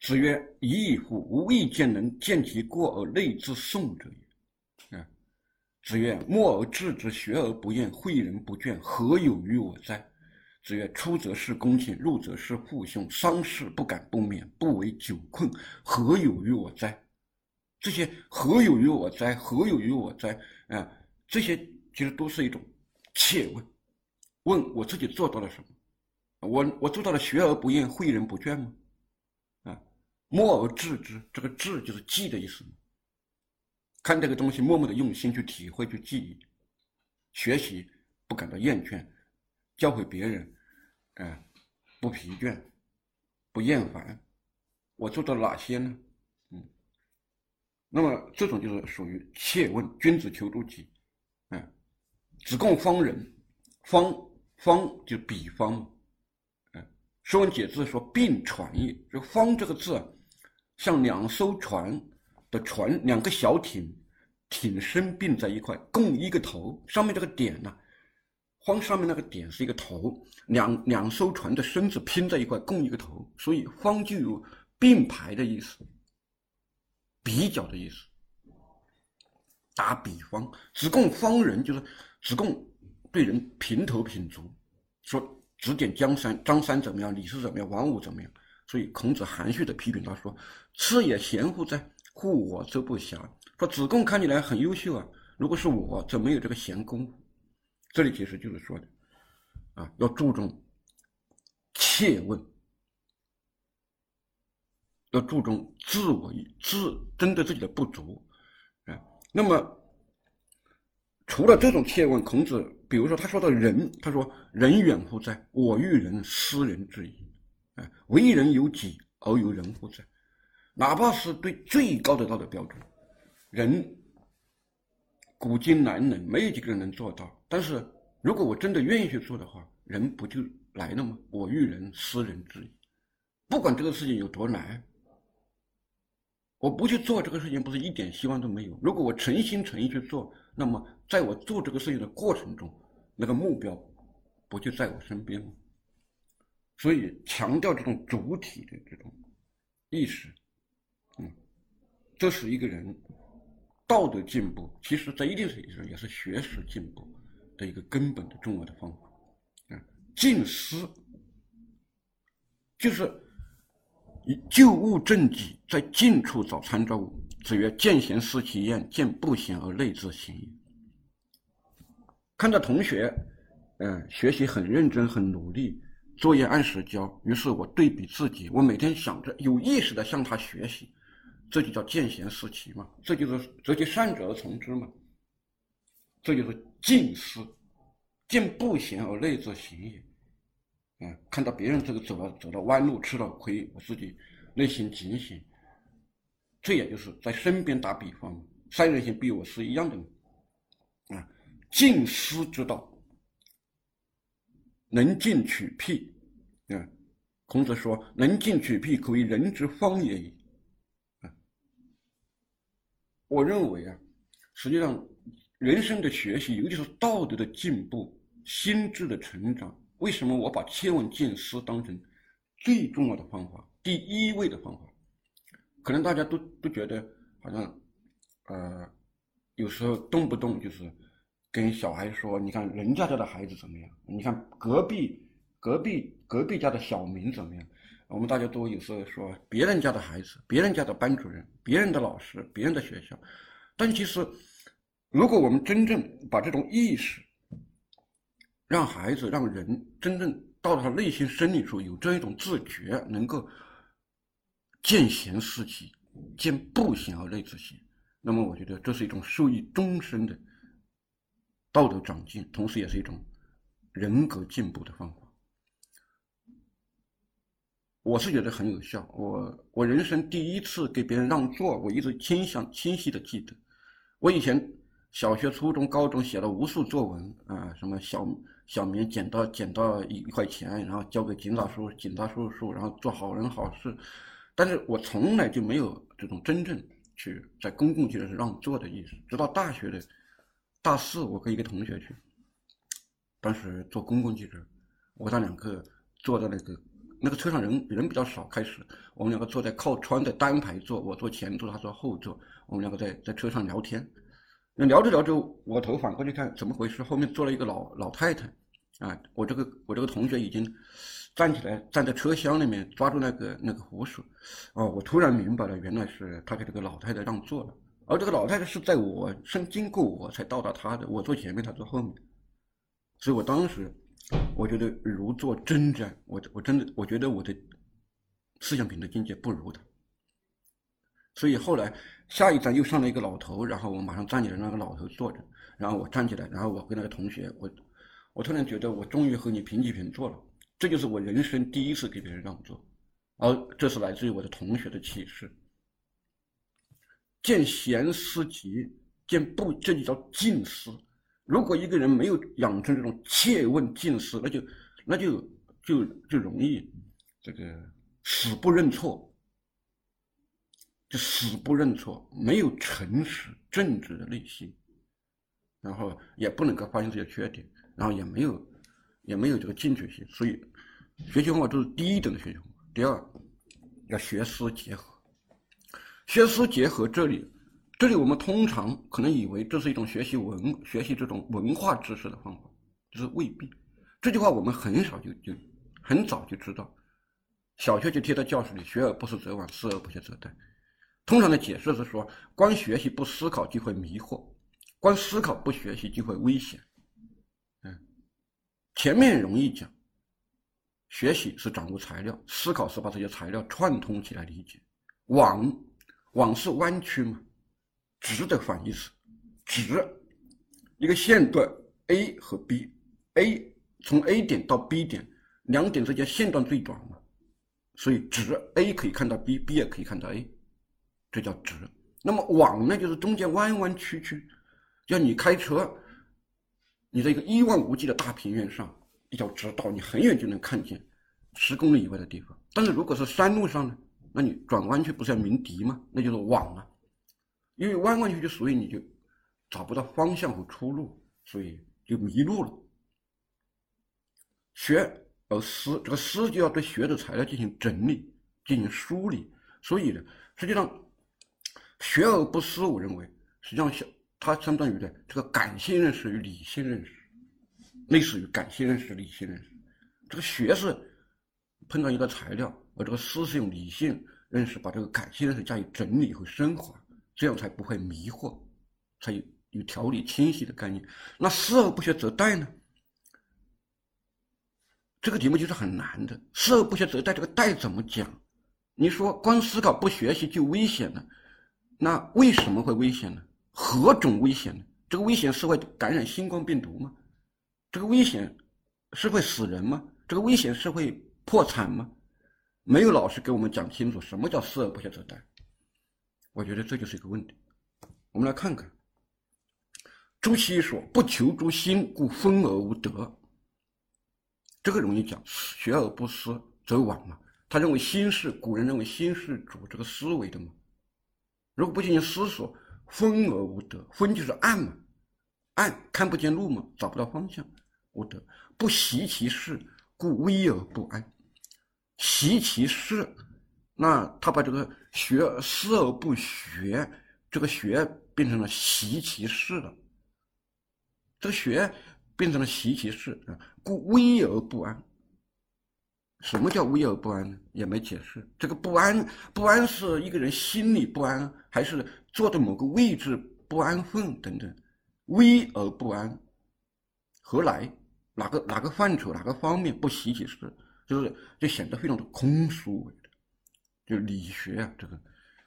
子曰：“一乎！无义见能见其过而内自宋者也。”啊，子曰：“默而知之，学而不厌，诲人不倦，何有于我哉？”子曰：“出则事公亲，入则事父兄，丧事不敢不免，不为久困，何有于我哉？”这些“何有于我哉？何有于我哉？”啊，这些其实都是一种切问，问我自己做到了什么？我我做到了学而不厌，诲人不倦吗？默而知之，这个“知”就是记的意思。看这个东西，默默的用心去体会、去记忆，学习不感到厌倦，教会别人，啊，不疲倦，不厌烦。我做到哪些呢？嗯，那么这种就是属于切问，君子求诸己。嗯，子贡方人，方方就比方嘛。嗯，《说文解字》说“病传也”，这个“方”这个字啊。像两艘船的船，两个小艇，艇身并在一块，共一个头。上面这个点呢，方上面那个点是一个头，两两艘船的身子拼在一块，共一个头，所以方就有并排的意思，比较的意思。打比方，子贡方人就是子贡对人评头品足，说指点江山，张三怎么样，李四怎么样，王五怎么样。所以孔子含蓄的批评他说：“此也贤乎哉？故我则不暇。”说子贡看起来很优秀啊，如果是我，则没有这个闲工夫。这里其实就是说的，啊，要注重切问，要注重自我自针对自己的不足，啊，那么除了这种切问，孔子比如说他说到人，他说：“人远乎哉？我欲人斯人之矣。”为人有己而有人乎哉？哪怕是对最高的道德标准，人古今难能，没有几个人能做到。但是如果我真的愿意去做的话，人不就来了吗？我欲人斯人之矣。不管这个事情有多难，我不去做这个事情，不是一点希望都没有。如果我诚心诚意去做，那么在我做这个事情的过程中，那个目标不就在我身边吗？所以强调这种主体的这种意识，嗯，这是一个人道德进步，其实在一定程度上也是学识进步的一个根本的重要的方法。啊，静思就是以就物正己，在近处找参照物。子曰：“见贤思齐焉，见不贤而内自省也。”看到同学，嗯，学习很认真，很努力。作业按时交，于是我对比自己，我每天想着有意识的向他学习，这就叫见贤思齐嘛，这就是择其善者而从之嘛，这就是近思，见不贤而内自省也。嗯，看到别人这个走了走了弯路吃了亏，我自己内心警醒，这也就是在身边打比方，三人行必有我师一样的嘛。啊，近思之道。能进取辟，啊，孔子说：“能进取辟，可以人之方也已。”啊，我认为啊，实际上人生的学习，尤其是道德的进步、心智的成长，为什么我把切问见思当成最重要的方法、第一位的方法？可能大家都都觉得好像，呃，有时候动不动就是。跟小孩说：“你看人家家的孩子怎么样？你看隔壁、隔壁、隔壁家的小明怎么样？我们大家都有时候说别人家的孩子、别人家的班主任、别人的老师、别人的学校。但其实，如果我们真正把这种意识让孩子、让人真正到他内心深处有这一种自觉，能够见贤思齐、见不贤而内自省，那么我觉得这是一种受益终身的。”道德长进，同时也是一种人格进步的方法。我是觉得很有效。我我人生第一次给别人让座，我一直清详清晰的记得。我以前小学、初中、高中写了无数作文啊，什么小小明捡到捡到一块钱，然后交给警察叔叔，警察叔叔，然后做好人好事。但是我从来就没有这种真正去在公共汽车上让座的意识，直到大学的。大四，我跟一个同学去，当时坐公共汽车，我他两个坐在那个那个车上人人比较少，开始我们两个坐在靠窗的单排座，我坐前座，他坐后座，我们两个在在车上聊天。那聊着聊着，我头反过去看，怎么回事？后面坐了一个老老太太，啊，我这个我这个同学已经站起来，站在车厢里面抓住那个那个扶手，哦，我突然明白了，原来是他给这个老太太让座了。而这个老太太是在我先经过我才到达她的，我坐前面，她坐后面，所以我当时我觉得如坐针毡，我我真的我觉得我的思想品德境界不如她，所以后来下一站又上了一个老头，然后我马上站起来，那个老头坐着，然后我站起来，然后我跟那个同学，我我突然觉得我终于和你平起平坐了，这就是我人生第一次给别人让座，而这是来自于我的同学的启示。见贤思齐，见不这就叫近思。如果一个人没有养成这种切问近思，那就那就就就容易这个死不认错，就死不认错，没有诚实正直的内心，然后也不能够发现自己的缺点，然后也没有也没有这个进取心。所以学习方法都是第一等的学习方法。第二，要学思结合。学思结合，这里，这里我们通常可能以为这是一种学习文、学习这种文化知识的方法，就是未必。这句话我们很少就就很早就知道，小学就贴在教室里：“学而不思则罔，思而不学则殆。”通常的解释是说，光学习不思考就会迷惑，光思考不学习就会危险。嗯，前面容易讲，学习是掌握材料，思考是把这些材料串通起来理解，往。往是弯曲嘛，直的反义词，直，一个线段 A 和 B，A 从 A 点到 B 点，两点之间线段最短嘛，所以直 A 可以看到 B，B 也可以看到 A，这叫直。那么往呢，就是中间弯弯曲曲，像你开车，你在一个一望无际的大平原上，一条直道，你很远就能看见十公里以外的地方。但是如果是山路上呢？那你转弯去不是要鸣笛吗？那就是往啊，因为弯弯曲曲，所以你就找不到方向和出路，所以就迷路了。学而思，这个思就要对学的材料进行整理、进行梳理。所以呢，实际上学而不思，我认为实际上相它相当于的这个感性认识与理性认识，类似于感性认识、理性认识。这个学是碰到一个材料。而这个思是用理性认识把这个感性认识加以整理和升华，这样才不会迷惑，才有有条理清晰的概念。那思而不学则殆呢？这个题目就是很难的。思而不学则殆，这个殆怎么讲？你说光思考不学习就危险了，那为什么会危险呢？何种危险呢？这个危险是会感染新冠病毒吗？这个危险是会死人吗？这个危险是会破产吗？没有老师给我们讲清楚什么叫思而不学则殆，我觉得这就是一个问题。我们来看看，朱熹说：“不求诸心，故分而无得。”这个容易讲，学而不思则罔嘛。他认为心是古人认为心是主这个思维的嘛。如果不进行思索，分而无得，分就是暗嘛，暗看不见路嘛，找不到方向，无得。不习其事，故危而不安。习其事，那他把这个学思而不学，这个学变成了习其事了。这个学变成了习其事啊，故危而不安。什么叫危而不安呢？也没解释。这个不安，不安是一个人心里不安，还是坐在某个位置不安分等等？危而不安，何来？哪个哪个范畴？哪个方面不习其事？就是就显得非常的空疏，就理学啊这个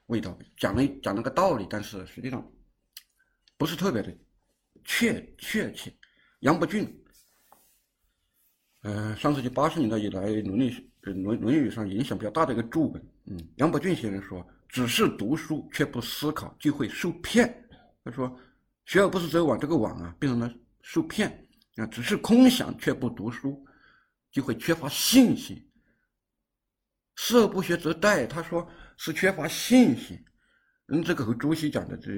味道讲了讲了个道理，但是实际上不是特别的确确切。杨伯峻，呃，上世纪八十年代以来，伦理伦论语上影响比较大的一个著本，嗯，杨伯峻先生说，只是读书却不思考，就会受骗。他说，学而不思则罔，这个罔啊，变成了受骗啊，只是空想却不读书。就会缺乏信心，思而不学则殆。他说是缺乏信心，嗯，这个和朱熹讲的这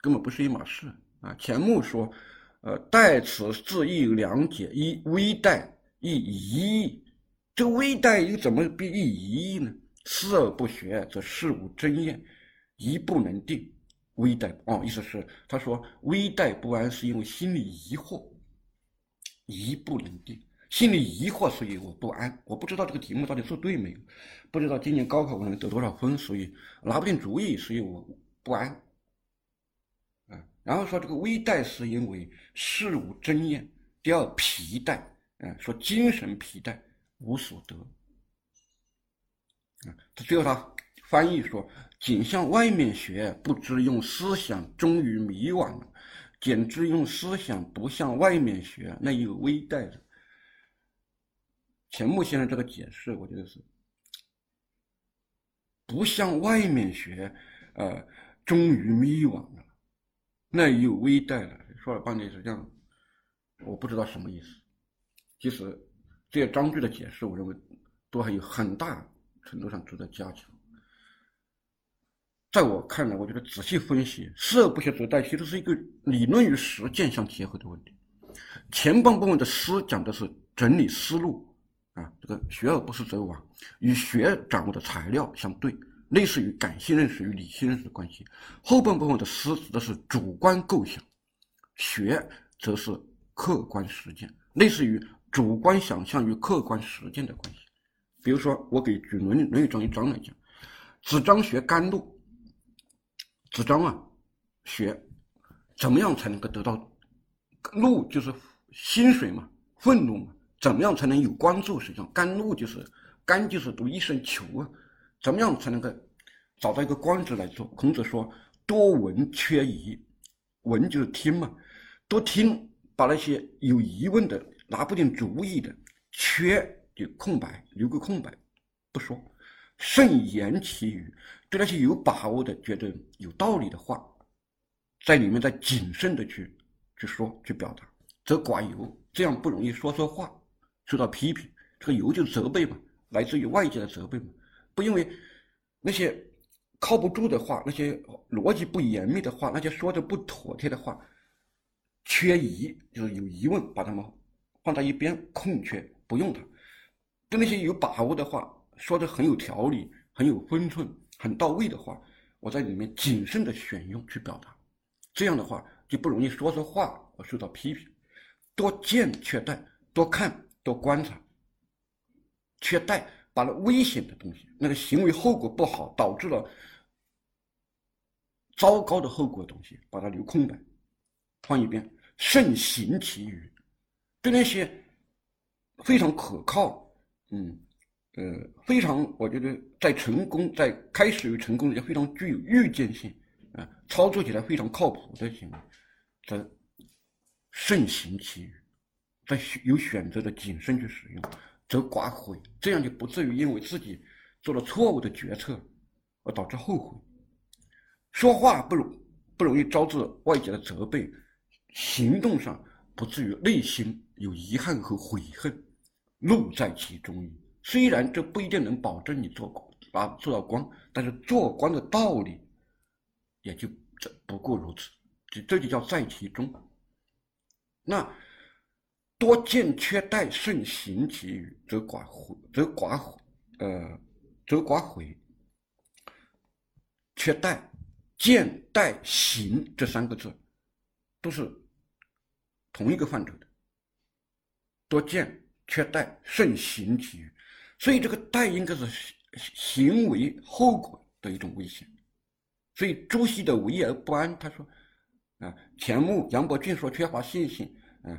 根本不是一码事啊。钱穆说，呃，殆此字义两解：一微殆，一疑义。这微代又怎么必易疑呢？思而不学，则事无真验，疑不能定。微代哦，意思是他说微代不安，是因为心里疑惑，疑不能定。心里疑惑，所以我不安。我不知道这个题目到底做对没有，不知道今年高考我能得多少分，所以拿不定主意，所以我不安。啊，然后说这个微怠是因为事无真验。第二疲怠，啊，说精神疲怠，无所得。啊，最后他翻译说：仅向外面学，不知用思想，终于迷惘了；简直用思想不向外面学，那有微怠的。钱穆先生这个解释，我觉得是不向外面学，呃，终于迷惘了，那有微代了。说了半天是这样，我不知道什么意思。其实这些章句的解释，我认为都还有很大程度上值得加强。在我看来，我觉得仔细分析，思而不学则殆，其实是一个理论与实践相结合的问题。前半部分的思讲的是整理思路。啊，这个学而不思则罔，与学掌握的材料相对，类似于感性认识与理性认识的关系。后半部分的思指的是主观构想，学则是客观实践，类似于主观想象与客观实践的关系。比如说，我给举《论论语》中一章来讲，子张学甘露。子张啊，学怎么样才能够得到露，就是薪水嘛，愤怒嘛。怎么样才能有关注？实际上，甘露就是甘，就是读一声求啊。怎么样才能够找到一个官职来做？孔子说：“多闻缺疑。”闻就是听嘛，多听，把那些有疑问的、拿不定主意的、缺就空白，留个空白不说。慎言其语，对那些有把握的、觉得有道理的话，在里面再谨慎的去去说、去表达，则寡尤，这样不容易说错话。受到批评，这个由就是责备嘛，来自于外界的责备嘛，不因为那些靠不住的话，那些逻辑不严密的话，那些说的不妥帖的话，缺疑就是有疑问，把他们放在一边，空缺不用它。对那些有把握的话，说的很有条理、很有分寸、很到位的话，我在里面谨慎的选用去表达，这样的话就不容易说错话而受到批评。多见缺带，多看。多观察，缺带把那危险的东西，那个行为后果不好，导致了糟糕的后果的东西，把它留空白，放一边。慎行其余，对那些非常可靠，嗯，呃，非常我觉得在成功在开始与成功也非常具有预见性啊，操作起来非常靠谱的行为，则慎行其余。在有选择的谨慎去使用，则寡悔，这样就不至于因为自己做了错误的决策而导致后悔。说话不容不容易招致外界的责备，行动上不至于内心有遗憾和悔恨，路在其中矣。虽然这不一定能保证你做啊做到光，但是做光的道理也就这不过如此，这这就叫在其中。那。多见缺待，慎行其余，则寡悔，则寡悔，呃，则寡悔。缺待、见、待、行这三个字，都是同一个范畴的。多见、缺待、慎行其余，所以这个代应该是行为后果的一种危险。所以朱熹的为而不安，他说啊，钱穆、杨伯峻说缺乏信心，啊。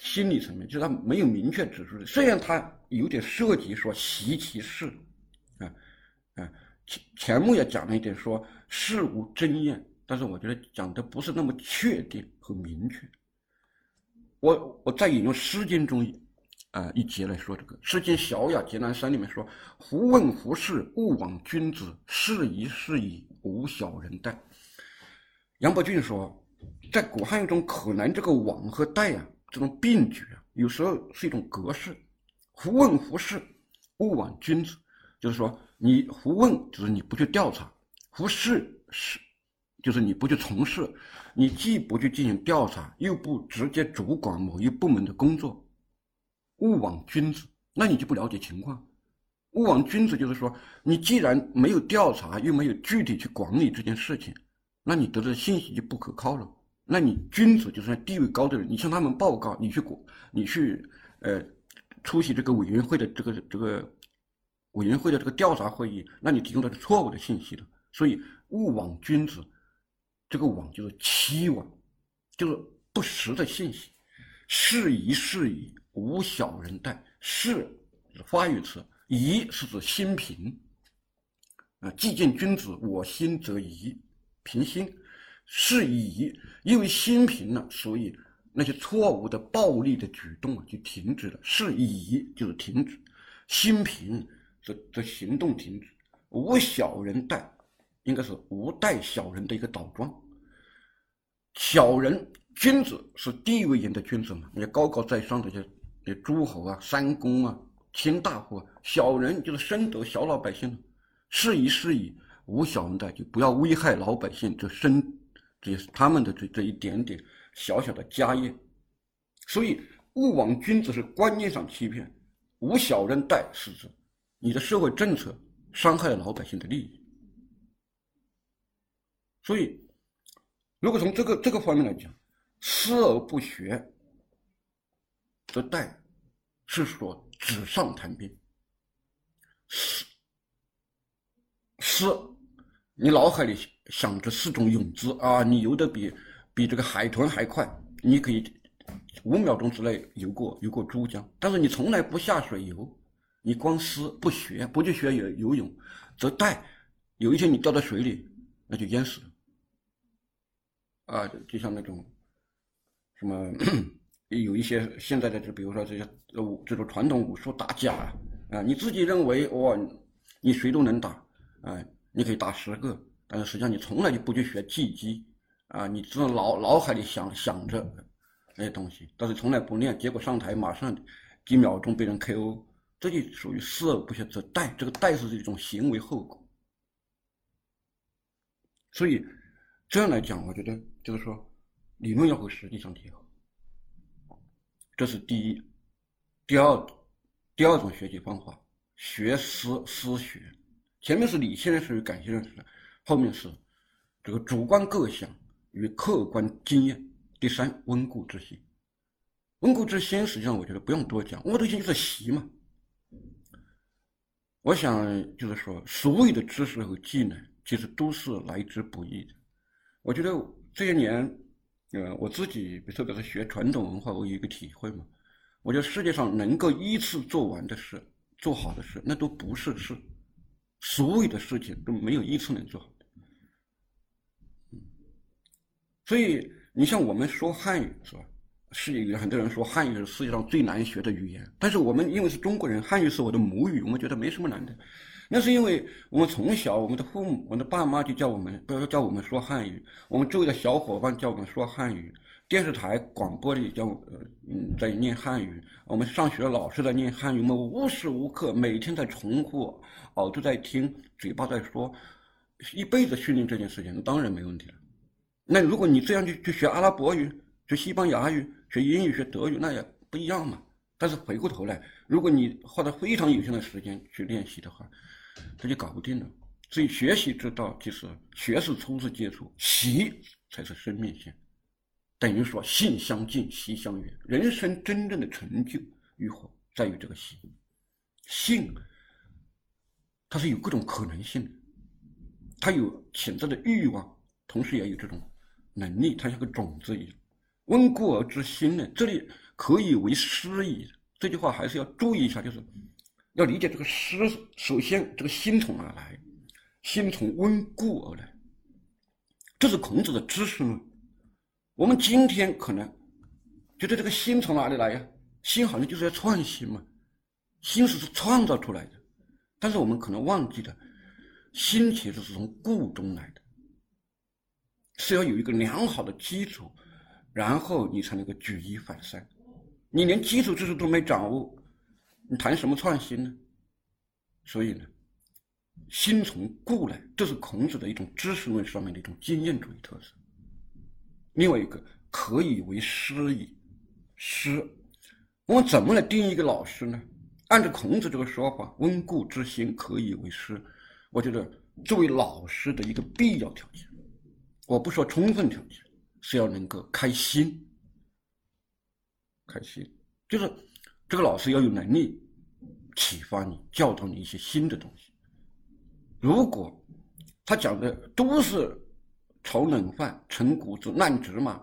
心理层面，就是他没有明确指出。虽然他有点涉及说习其事，啊啊，钱钱穆也讲了一点说事无真验，但是我觉得讲的不是那么确定和明确。我我再引用《诗经》中啊一节来说这个，《诗经·小雅·节南山》里面说：“胡问胡事，勿往君子。是宜是矣，无小人待。”杨伯峻说，在古汉语中，可能这个“往”和“待”啊。这种并举啊，有时候是一种格式。胡问胡事，勿往君子，就是说你胡问，就是你不去调查；胡事是，就是你不去从事。你既不去进行调查，又不直接主管某一部门的工作，勿往君子，那你就不了解情况。勿忘君子就是说，你既然没有调查，又没有具体去管理这件事情，那你得到的信息就不可靠了。那你君子就是地位高的人，你向他们报告，你去管，你去呃出席这个委员会的这个这个委员会的这个调查会议，那你提供的是错误的信息的。所以勿忘君子，这个枉就是期望，就是不实的信息。是疑是疑，无小人待。是是发语词。疑是指心平，啊，既见君子，我心则疑，平心是疑，因为心平了，所以那些错误的、暴力的举动啊就停止了。是疑就是停止，心平则则行动停止。无小人待，应该是无待小人的一个倒装。小人，君子是地位严的君子嘛？那些高高在上的就这诸侯啊、三公啊。卿大夫，小人就是深得小老百姓，是宜是宜，无小人待，就不要危害老百姓这生，这他们的这这一点点小小的家业。所以勿枉君子是观念上欺骗，无小人待是指你的社会政策伤害了老百姓的利益。所以，如果从这个这个方面来讲，思而不学，则殆。是说纸上谈兵，诗诗，你脑海里想着四种泳姿啊，你游的比比这个海豚还快，你可以五秒钟之内游过游过珠江，但是你从来不下水游，你光诗不学不去学游游泳，则带，有一天你掉到水里，那就淹死了，啊，就像那种什么。有一些现在的，就比如说这些呃这种传统武术打架啊，啊你自己认为哇，你谁都能打，啊，你可以打十个，但是实际上你从来就不去学技击，啊，你只脑脑海里想想着那些东西，但是从来不练，结果上台马上几秒钟被人 KO，这就属于视而不学则殆，这个殆是一种行为后果。所以这样来讲，我觉得就是说，理论要和实际相结合。这是第一，第二，第二种学习方法，学思思学。前面是理性认识与感性认识，后面是这个主观构想与客观经验。第三，温故知新。温故知新，实际上我觉得不用多讲，温故知新就是习嘛。我想就是说，所有的知识和技能，其实都是来之不易的。我觉得这些年。呃，我自己特别是学传统文化，我有一个体会嘛。我觉得世界上能够依次做完的事、做好的事，那都不是事。所有的事情都没有一次能做好的。所以你像我们说汉语是吧？是有很多人说汉语是世界上最难学的语言，但是我们因为是中国人，汉语是我的母语，我们觉得没什么难的。那是因为我们从小，我们的父母、我们的爸妈就教我们，不要教我们说汉语；我们周围的小伙伴教我们说汉语；电视台广播里教嗯在念汉语；我们上学的老师在念汉语，我们无时无刻每天在重复，耳朵在听，嘴巴在说，一辈子训练这件事情，当然没问题了。那如果你这样去去学阿拉伯语、学西班牙语、学英语、学德语，那也不一样嘛。但是回过头来，如果你花了非常有限的时间去练习的话，他就搞不定了。所以学习之道，就是学是初次接触，习才是生命线。等于说，性相近，习相远。人生真正的成就与否，在于这个习。性，它是有各种可能性的，它有潜在的欲望，同时也有这种能力，它像个种子一样。温故而知新呢，这里可以为师矣。这句话还是要注意一下，就是。要理解这个诗，首先这个心从哪来？心从温故而来，这是孔子的知识论。我们今天可能觉得这个心从哪里来呀？心好像就是要创新嘛，心是创造出来的。但是我们可能忘记了，心其实是从故中来的，是要有一个良好的基础，然后你才能够举一反三。你连基础知识都没掌握。你谈什么创新呢？所以呢，心从故来，这是孔子的一种知识论上面的一种经验主义特色。另外一个可以为师矣，师，我们怎么来定义一个老师呢？按照孔子这个说法，温故知新可以为师。我觉得作为老师的一个必要条件，我不说充分条件，是要能够开心。开心就是这个老师要有能力启发你、教导你一些新的东西。如果他讲的都是炒冷饭、陈谷子、烂芝麻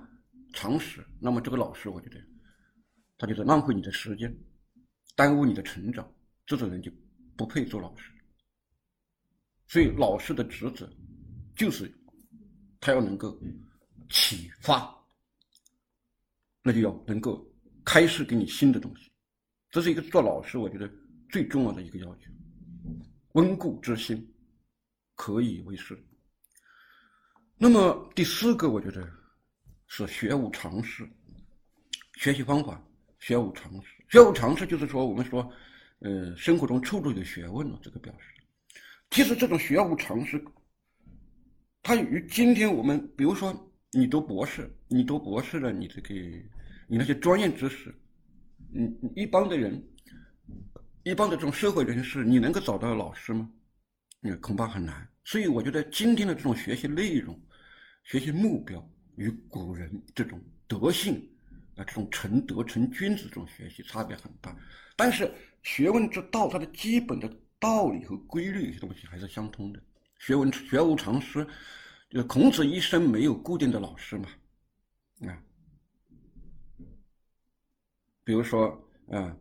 常识，那么这个老师，我觉得他就在浪费你的时间。耽误你的成长，这种人就不配做老师。所以，老师的职责就是他要能够启发，那就要能够开示给你新的东西。这是一个做老师我觉得最重要的一个要求。温故知新，可以为师。那么第四个，我觉得是学无常识，学习方法学无常识。学无常识就是说，我们说，呃，生活中处处有学问了。这个表示，其实这种学无常识，它与今天我们，比如说你读博士，你读博士了，你这个你那些专业知识，你一般的人，一般的这种社会人士，你能够找到老师吗？嗯，恐怕很难。所以我觉得今天的这种学习内容、学习目标与古人这种德性。啊，这种成德成君子这种学习差别很大，但是学问之道，它的基本的道理和规律有些东西还是相通的。学问学无常识，就是孔子一生没有固定的老师嘛，啊，比如说啊，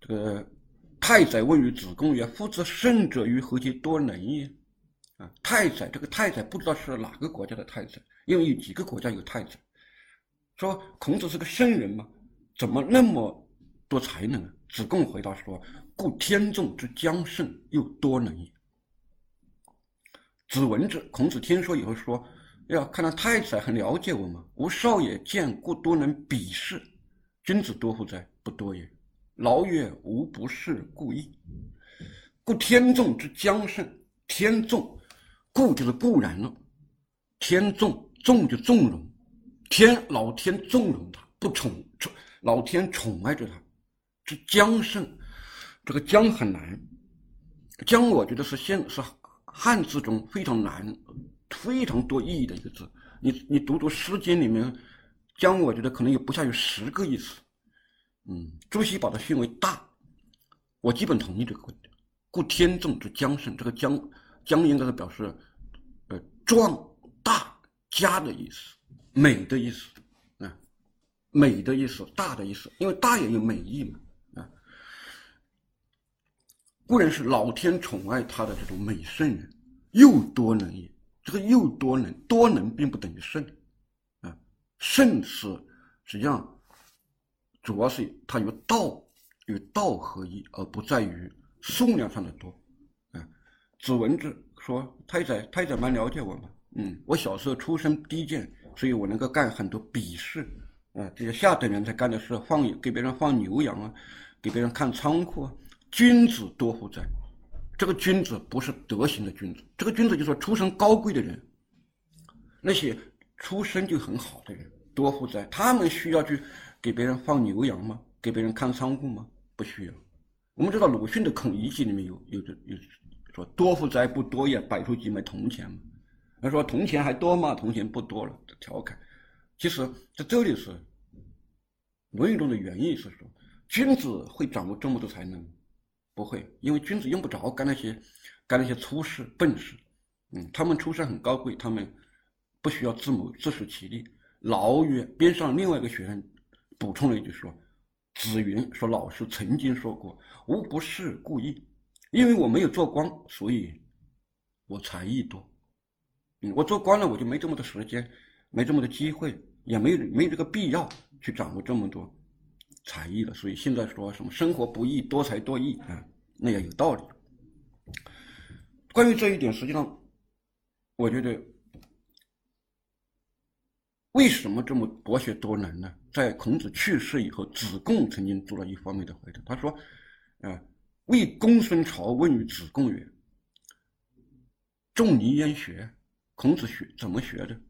这个太宰问于子贡曰：“夫子圣者于何其多能也？”啊，太宰这个太宰不知道是哪个国家的太宰，因为有几个国家有太宰。说孔子是个圣人吗？怎么那么多才能？子贡回答说：“故天纵之将胜，又多能也。”子闻之，孔子听说以后说：“呀，看来太宰很了解我嘛。吾少也，见故多能鄙视。君子多乎哉？不多也。劳曰：无不是故意。故天纵之将胜，天纵，故就是固然了。天纵，纵就纵容。”天老天纵容他，不宠宠老天宠爱着他，这将胜，这个将很难，将我觉得是现是汉字中非常难、非常多意义的一个字。你你读读《诗经》里面，姜我觉得可能有不下于十个意思。嗯，朱熹把它训为大，我基本同意这个观点。故天纵之姜圣，这个姜姜应该是表示呃壮大家的意思。美的意思啊，美的意思，大的意思，因为大也有美意嘛啊。固然是老天宠爱他的这种美圣人，又多能也。这个又多能，多能并不等于圣圣是实际上主要是它与道与道合一，而不在于数量上的多啊。子文子说：“太宰，太宰蛮了解我嘛。嗯，我小时候出身低贱。”所以我能够干很多鄙视，啊，这些下等人才干的事，放给别人放牛羊啊，给别人看仓库啊。君子多乎哉？这个君子不是德行的君子，这个君子就是说出身高贵的人，那些出身就很好的人多乎哉？他们需要去给别人放牛羊吗？给别人看仓库吗？不需要。我们知道鲁迅的《孔乙己》里面有有的有说多乎哉？不多也，摆出几枚铜钱嘛。他说：“铜钱还多吗？铜钱不多了。”调侃。其实在这里是《论语》中的原意是说，君子会掌握这么多才能？不会，因为君子用不着干那些干那些粗事笨事。嗯，他们出身很高贵，他们不需要自谋自食其力。劳曰，边上另外一个学生补充了一句说：“子云说，老师曾经说过，吾不是故意，因为我没有做官，所以我才艺多。”嗯，我做官了，我就没这么多时间，没这么多机会，也没有没有这个必要去掌握这么多才艺了。所以现在说什么生活不易，多才多艺啊，那也有道理。关于这一点，实际上，我觉得为什么这么博学多能呢？在孔子去世以后，子贡曾经做了一方面的回答，他说：“啊，为公孙朝问于子贡曰：‘仲尼焉学？’”孔子学怎么学的？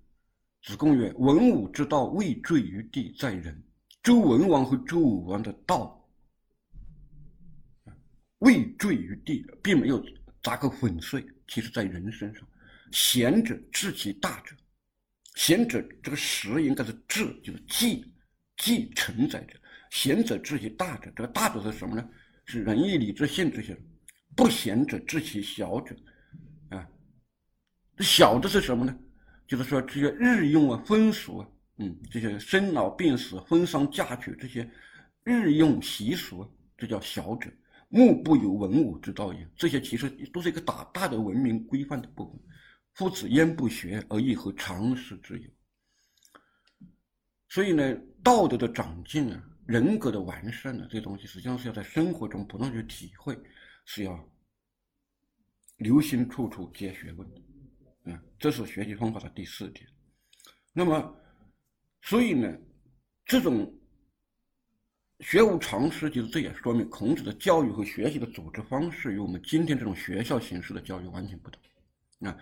子贡曰：“文武之道，未坠于地，在人。周文王和周武王的道，未坠于地，并没有砸个粉碎。其实，在人身上，贤者治其大者，贤者这个实应该是治，就是继继承载者。贤者治其大者，这个大者是什么呢？是仁义礼智信这些。不贤者治其小者，啊，这小的是什么呢？就是说这些日用啊、风俗啊，嗯，这些生老病死、婚丧嫁娶这些日用习俗，这叫小者。目不有文武之道也，这些其实都是一个大大的文明规范的部分。夫子焉不学而亦何常识之有？所以呢，道德的长进啊，人格的完善呢，这东西实际上是要在生活中不断去体会，是要留心处处皆学问。啊，这是学习方法的第四点。那么，所以呢，这种学无常识，就是这也说明孔子的教育和学习的组织方式与我们今天这种学校形式的教育完全不同。啊，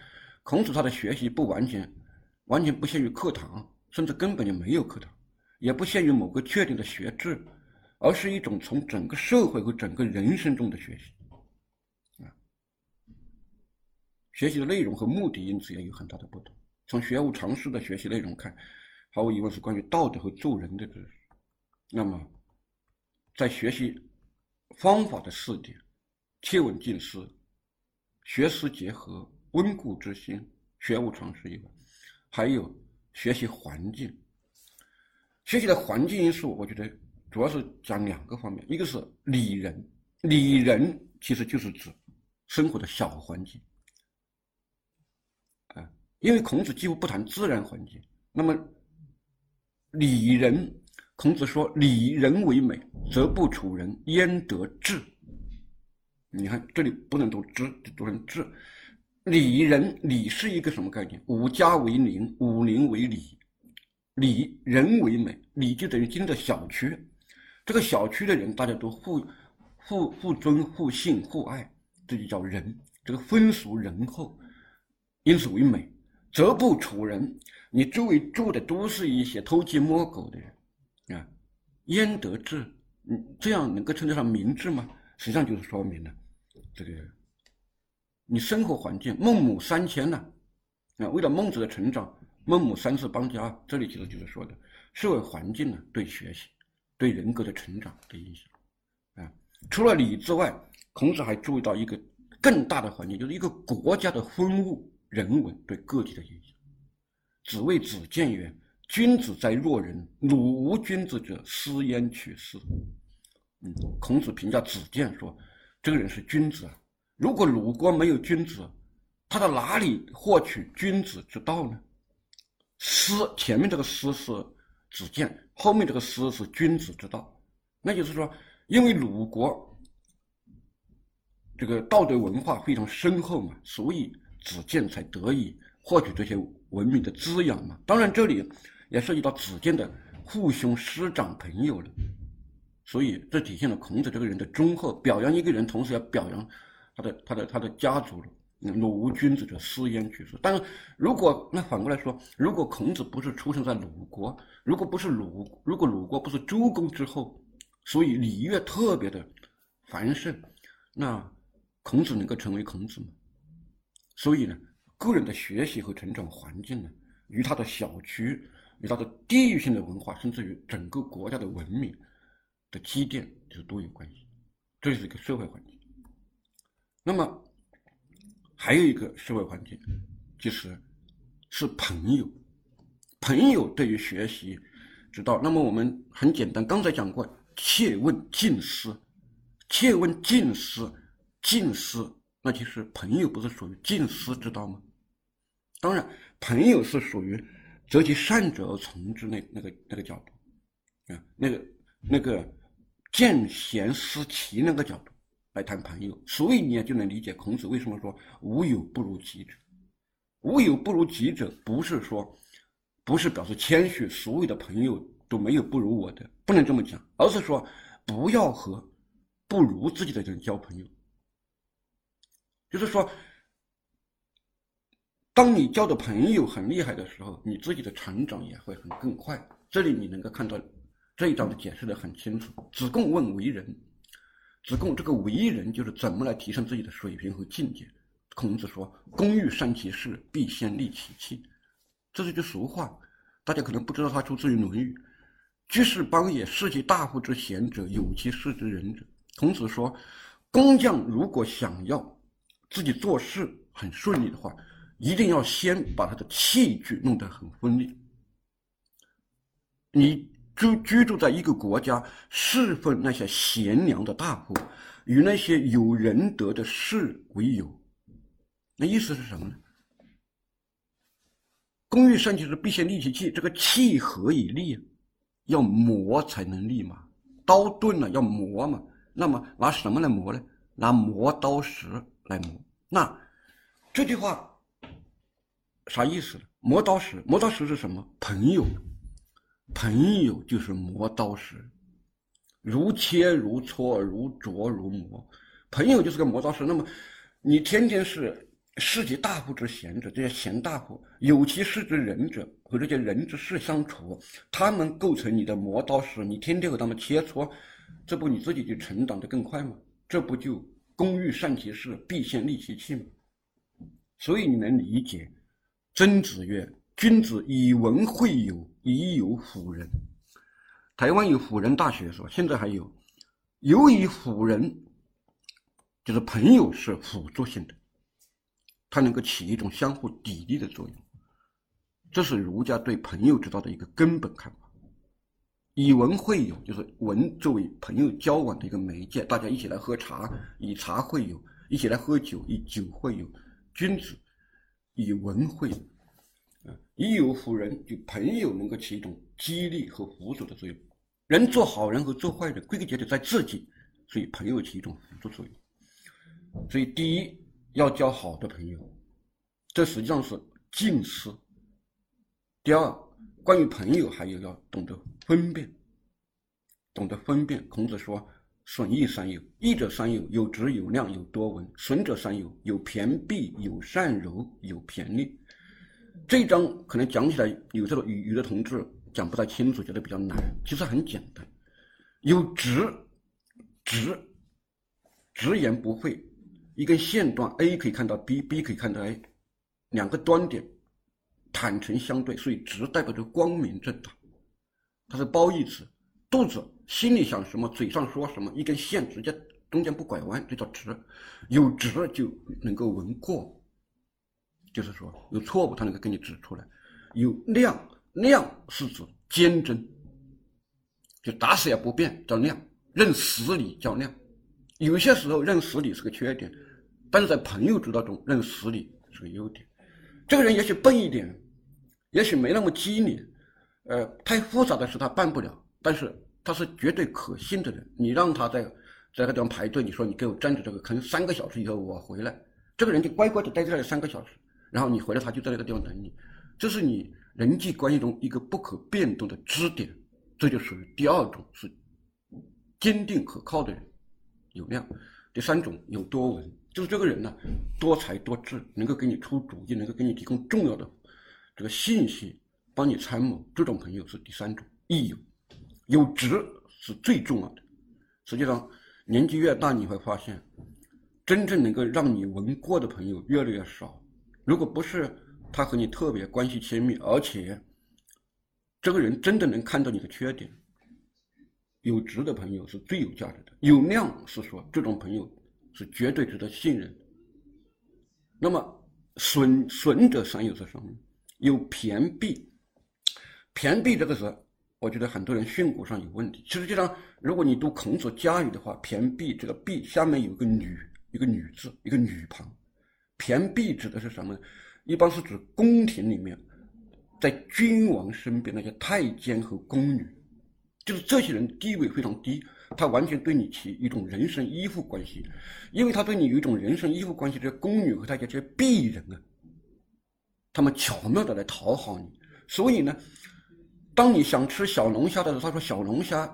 孔子他的学习不完全完全不限于课堂，甚至根本就没有课堂，也不限于某个确定的学制，而是一种从整个社会和整个人生中的学习。啊学习的内容和目的因此也有很大的不同。从学无常识的学习内容看，毫无疑问是关于道德和做人的知识。那么，在学习方法的四点：切问近思、学思结合、温故知新、学无常识以外，还有学习环境。学习的环境因素，我觉得主要是讲两个方面：一个是礼人，礼人其实就是指生活的小环境啊。因为孔子几乎不谈自然环境，那么礼人，孔子说：“礼人为美，则不处人焉得志？”你看这里不能读“知”，读成“志”。礼人，礼是一个什么概念？五家为邻，五邻为里，礼人为美，礼就等于今天的小区。这个小区的人大家都互互互尊、互信、互爱，这就叫仁。这个风俗仁厚，因此为美。则不处人，你周围住的都是一些偷鸡摸狗的人，啊，焉得志？嗯，这样能够称得上明智吗？实际上就是说明了，这个你生活环境，孟母三迁呢，啊，为了孟子的成长，孟母三次搬家，这里其实就是说的社会环境呢对学习、对人格的成长的影响，啊，除了礼之外，孔子还注意到一个更大的环境，就是一个国家的风物。人文对个体的影响。子谓子建曰：“君子在若人，鲁无君子者，思焉取斯？”嗯，孔子评价子建说：“这个人是君子啊！如果鲁国没有君子，他到哪里获取君子之道呢？”思前面这个思是子建，后面这个思是君子之道。那就是说，因为鲁国这个道德文化非常深厚嘛，所以。子建才得以获取这些文明的滋养嘛？当然，这里也涉及到子建的父兄师长朋友了。所以，这体现了孔子这个人的忠厚。表扬一个人，同时要表扬他的、他的、他的家族了。鲁无君子者，思焉取斯？但是如果那反过来说，如果孔子不是出生在鲁国，如果不是鲁，如果鲁国不是周公之后，所以礼乐特别的繁盛，那孔子能够成为孔子吗？所以呢，个人的学习和成长环境呢，与他的小区、与他的地域性的文化，甚至于整个国家的文明的积淀，就都有关系。这是一个社会环境。那么，还有一个社会环境，就是是朋友。朋友对于学习之道，那么我们很简单，刚才讲过，切问近思，切问近思，近思。那就是朋友不是属于近思之道吗？当然，朋友是属于择其善者而从之那那个那个角度啊，那个那个见贤思齐那个角度来谈朋友，所以你也就能理解孔子为什么说无友不如己者。无友不如己者，不是说不是表示谦虚，所有的朋友都没有不如我的，不能这么讲，而是说不要和不如自己的人交朋友。就是说，当你交的朋友很厉害的时候，你自己的成长也会很更快。这里你能够看到这一章的解释的很清楚。子贡问为人，子贡这个为人就是怎么来提升自己的水平和境界。孔子说：“工欲善其事，必先利其器。”这是句俗话，大家可能不知道，它出自于《论语》。居士邦也，士其大夫之贤者，有其事之仁者。孔子说，工匠如果想要自己做事很顺利的话，一定要先把他的器具弄得很锋利。你居居住在一个国家，侍奉那些贤良的大夫，与那些有仁德的士为友。那意思是什么呢？工欲善其事，必先利其器。这个器何以利？要磨才能利嘛。刀钝了要磨嘛。那么拿什么来磨呢？拿磨刀石来磨。那这句话啥意思呢？磨刀石，磨刀石是什么？朋友，朋友就是磨刀石，如切如磋，如琢如磨。朋友就是个磨刀石。那么你天天是。士其大夫之贤者，这些贤大夫有其事之仁者，和这些人之事相处，他们构成你的磨刀石，你天天和他们切磋，这不你自己就成长得更快吗？这不就工欲善其事，必先利其器吗？所以你能理解，曾子曰：“君子以文会友，以友辅仁。”台湾有辅仁大学是吧？现在还有，由于辅仁，就是朋友是辅助性的。它能够起一种相互砥砺的作用，这是儒家对朋友之道的一个根本看法。以文会友，就是文作为朋友交往的一个媒介，大家一起来喝茶，以茶会友；一起来喝酒，以酒会友。君子以文会友，啊，以友辅人，就朋友能够起一种激励和辅助的作用。人做好人和做坏人，归根结底在自己，所以朋友起一种辅助作用。所以第一。要交好的朋友，这实际上是近思。第二，关于朋友，还有要懂得分辨，懂得分辨。孔子说：“损益三友，益者三友，有直有量有多闻；损者三友，有偏僻有善柔有偏利。”这一章可能讲起来，有时候有的同志讲不太清楚，觉得比较难。其实很简单，有直，直，直言不讳。一根线段，A 可以看到 B，B 可以看到 A，两个端点坦诚相对，所以直代表着光明正大，它是褒义词。肚子心里想什么，嘴上说什么，一根线直接中间不拐弯，这叫直。有直就能够闻过，就是说有错误，他能够给你指出来。有量，量是指坚贞，就打死也不变叫量，认死理叫量。有些时候认死理是个缺点。但是在朋友之道中，认死理是个优点。这个人也许笨一点，也许没那么机灵，呃，太复杂的事他办不了。但是他是绝对可信的人。你让他在在个地方排队，你说你给我站着这个坑三个小时以后我回来，这个人就乖乖的待在这里三个小时。然后你回来，他就在那个地方等你。这是你人际关系中一个不可变动的支点。这就属于第二种，是坚定可靠的人，有量。第三种有多闻。就是这个人呢，多才多智，能够给你出主意，能够给你提供重要的这个信息，帮你参谋。这种朋友是第三种益友，有值是最重要的。实际上，年纪越大，你会发现，真正能够让你闻过的朋友越来越少。如果不是他和你特别关系亲密，而且这个人真的能看到你的缺点，有直的朋友是最有价值的。有量是说这种朋友。是绝对值得信任。那么损损者三有是什么？有偏僻，偏僻这个词，我觉得很多人训诂上有问题。实际上，如果你读孔子家语的话，偏僻这个僻下面有个女，一个女字，一个女旁。偏僻指的是什么？一般是指宫廷里面，在君王身边那些太监和宫女，就是这些人地位非常低。他完全对你起一种人身依附关系，因为他对你有一种人身依附关系。这些宫女和他这些婢人啊，他们巧妙的来讨好你。所以呢，当你想吃小龙虾的时候，他说小龙虾，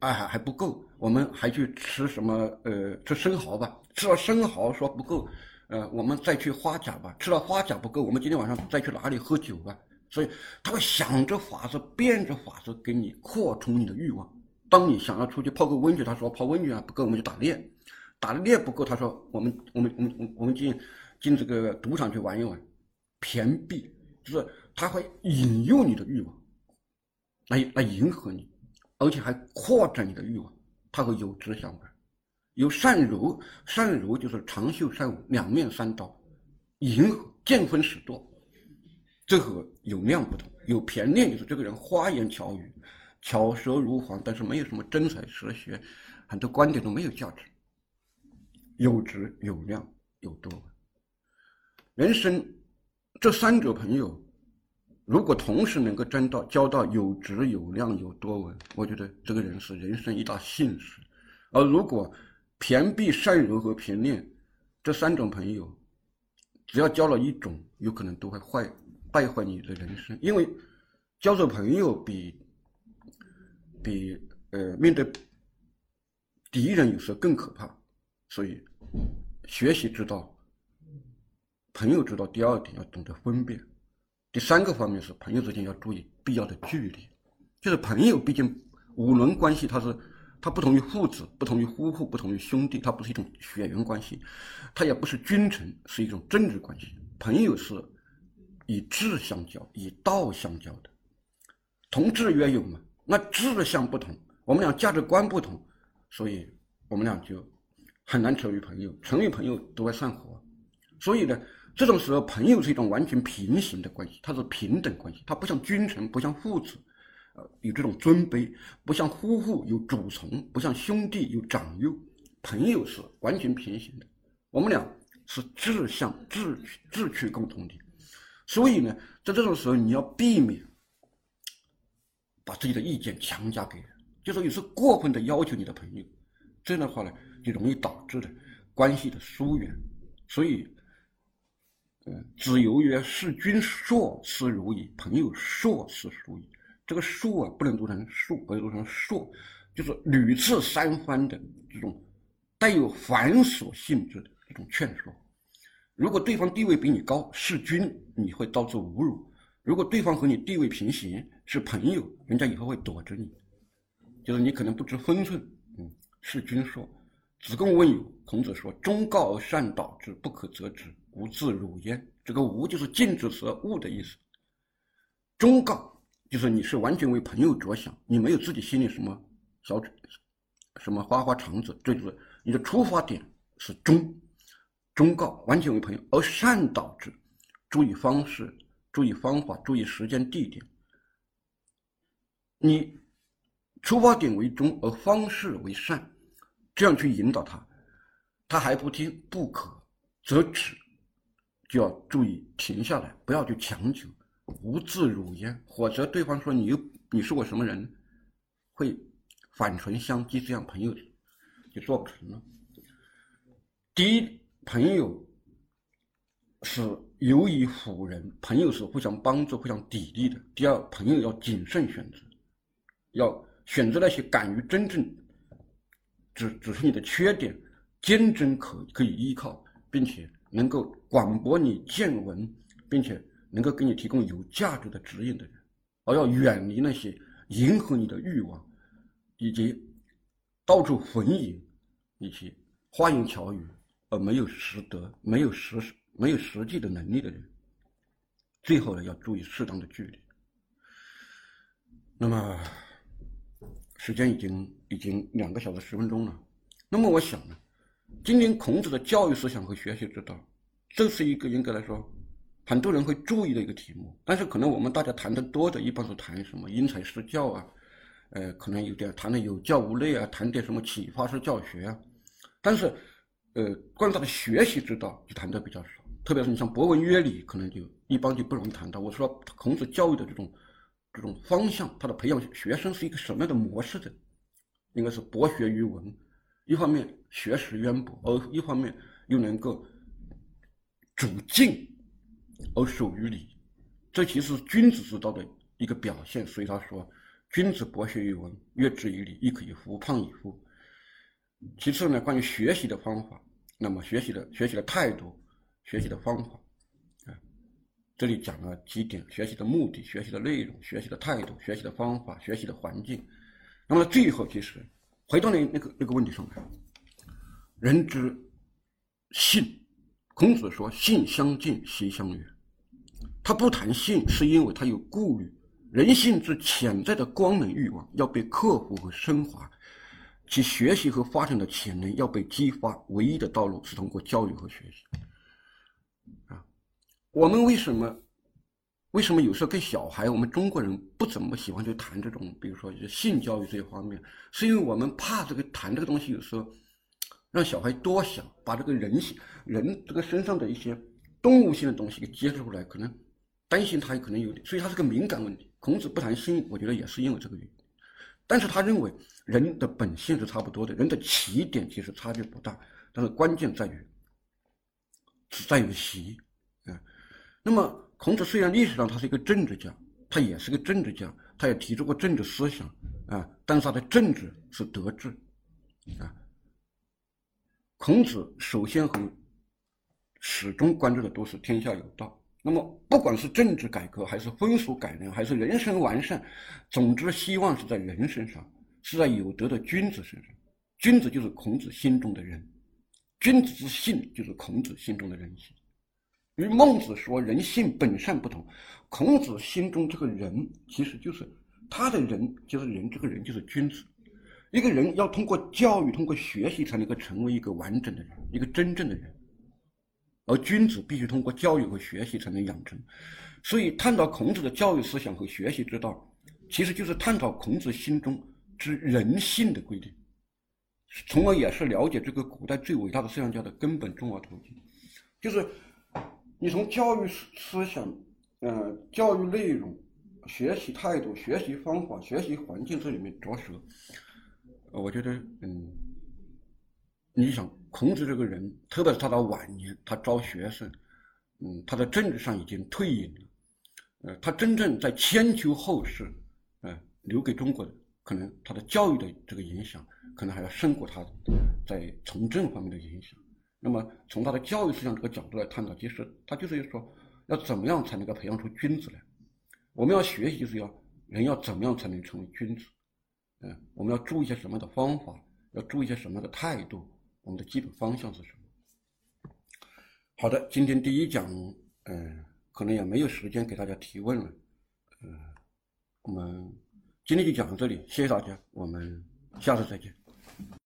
哎还还不够，我们还去吃什么？呃，吃生蚝吧。吃了生蚝说不够，呃，我们再去花甲吧。吃了花甲不够，我们今天晚上再去哪里喝酒吧？所以他会想着法子，变着法子给你扩充你的欲望。当你想要出去泡个温泉，他说泡温泉啊不够，我们就打猎，打猎不够，他说我们我们我们我们进进这个赌场去玩一玩，骈币就是他会引诱你的欲望，来来迎合你，而且还扩展你的欲望，他和有之相关，有善柔，善柔就是长袖善舞，两面三刀，迎合见风使舵。这和有量不同，有偏念就是这个人花言巧语，巧舌如簧，但是没有什么真才实学，很多观点都没有价值。有质有量有多闻，人生这三者朋友，如果同时能够争到交到有质有量有多闻，我觉得这个人是人生一大幸事。而如果骈璧善柔和骈练这三种朋友，只要交了一种，有可能都会坏。败坏你的人生，因为交做朋友比比呃面对敌人有时候更可怕，所以学习之道，朋友之道。第二点要懂得分辨，第三个方面是朋友之间要注意必要的距离，就是朋友毕竟五伦关系，它是它不同于父子，不同于夫妇，不同于兄弟，它不是一种血缘关系，它也不是君臣，是一种政治关系。朋友是。以志相交，以道相交的，同志曰友嘛。那志向不同，我们俩价值观不同，所以我们俩就很难成为朋友。成为朋友都会散伙。所以呢，这种时候朋友是一种完全平行的关系，它是平等关系，它不像君臣，不像父子，有这种尊卑；不像夫妇有主从，不像兄弟有长幼。朋友是完全平行的，我们俩是志向、志志趣共同体。所以呢，在这种时候，你要避免把自己的意见强加给人，就说有时过分的要求你的朋友，这样的话呢，就容易导致的关系的疏远。所以，嗯，子游曰：“事君硕斯如矣，朋友硕斯如矣。”这个“硕”啊，不能读成“数”，不能读成“硕”，就是屡次三番的这种带有繁琐性质的这种劝说。如果对方地位比你高，是君，你会遭受侮辱；如果对方和你地位平行，是朋友，人家以后会躲着你，就是你可能不知分寸。嗯，是君说：“子贡问友。”孔子说：“忠告而善导之，不可则止，无自辱焉。”这个“无”就是禁止而恶的意思。忠告就是你是完全为朋友着想，你没有自己心里什么小什么花花肠子，这就是你的出发点是忠。忠告完全为朋友，而善导致，注意方式，注意方法，注意时间地点。你出发点为忠，而方式为善，这样去引导他，他还不听，不可则止，就要注意停下来，不要去强求，无自辱焉。或者对方说你又你是我什么人，会反唇相讥，这样朋友就做不成了。第一。朋友是友以辅人，朋友是互相帮助、互相砥砺的。第二，朋友要谨慎选择，要选择那些敢于真正指指出你的缺点、坚贞可可以依靠，并且能够广博你见闻，并且能够给你提供有价值的指引的人，而要远离那些迎合你的欲望，以及到处逢迎以及花言巧语。而没有实德、没有实、没有实际的能力的人，最后呢，要注意适当的距离。那么，时间已经已经两个小时十分钟了。那么，我想呢，今天孔子的教育思想和学习之道，这是一个应该来说很多人会注意的一个题目。但是，可能我们大家谈的多的，一般是谈什么因材施教啊，呃，可能有点谈的有教无类啊，谈点什么启发式教学啊，但是。呃，关于他的学习之道就谈的比较少，特别是你像博文约礼，可能就一般就不容易谈到。我说孔子教育的这种这种方向，他的培养学生是一个什么样的模式的？应该是博学于文，一方面学识渊博，而一方面又能够主静而属于礼，这其实是君子之道的一个表现。所以他说：“君子博学于文，约之于礼，亦可以夫胖以乎。”其次呢，关于学习的方法。那么学习的学习的态度，学习的方法，啊，这里讲了几点：学习的目的、学习的内容、学习的态度、学习的方法、学习的环境。那么最后其实回到那那个那个问题上来，人之性，孔子说“性相近，习相远”。他不谈性，是因为他有顾虑。人性之潜在的光能欲望要被克服和升华，其学习和发展的潜能要被激发。唯一的道路是通过教育和学习。啊，我们为什么为什么有时候跟小孩，我们中国人不怎么喜欢去谈这种，比如说性教育这一方面，是因为我们怕这个谈这个东西，有时候让小孩多想，把这个人性、人这个身上的一些动物性的东西给揭示出来，可能担心他可能有点，所以他是个敏感问题。孔子不谈性，我觉得也是因为这个原因。但是他认为人的本性是差不多的，人的起点其实差别不大，但是关键在于，只在于习，啊。那么孔子虽然历史上他是一个政治家，他也是个政治家，他也提出过政治思想，啊，但是他的政治是德治，啊。孔子首先和始终关注的都是天下有道。那么，不管是政治改革，还是风俗改良，还是人生完善，总之希望是在人身上，是在有德的君子身上。君子就是孔子心中的人，君子之性就是孔子心中的人性。与孟子说人性本善不同，孔子心中这个人其实就是他的人，就是人，这个人就是君子。一个人要通过教育，通过学习，才能够成为一个完整的人，一个真正的人。而君子必须通过教育和学习才能养成，所以探讨孔子的教育思想和学习之道，其实就是探讨孔子心中之人性的规定，从而也是了解这个古代最伟大的思想家的根本重要途径。就是你从教育思想、呃教育内容、学习态度、学习方法、学习环境这里面着手，我觉得，嗯，你想。孔子这个人，特别是他的晚年，他招学生，嗯，他在政治上已经退隐了，呃，他真正在千秋后世，呃，留给中国的，可能他的教育的这个影响，可能还要胜过他在从政方面的影响。那么，从他的教育思想这个角度来探讨，其实他就是说，要怎么样才能够培养出君子来？我们要学习，就是要人要怎么样才能成为君子？嗯，我们要注意一些什么样的方法？要注意一些什么样的态度？我们的基本方向是什么？好的，今天第一讲，嗯，可能也没有时间给大家提问了，嗯，我们今天就讲到这里，谢谢大家，我们下次再见。